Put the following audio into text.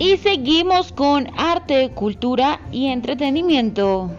Y seguimos con arte, cultura y entretenimiento.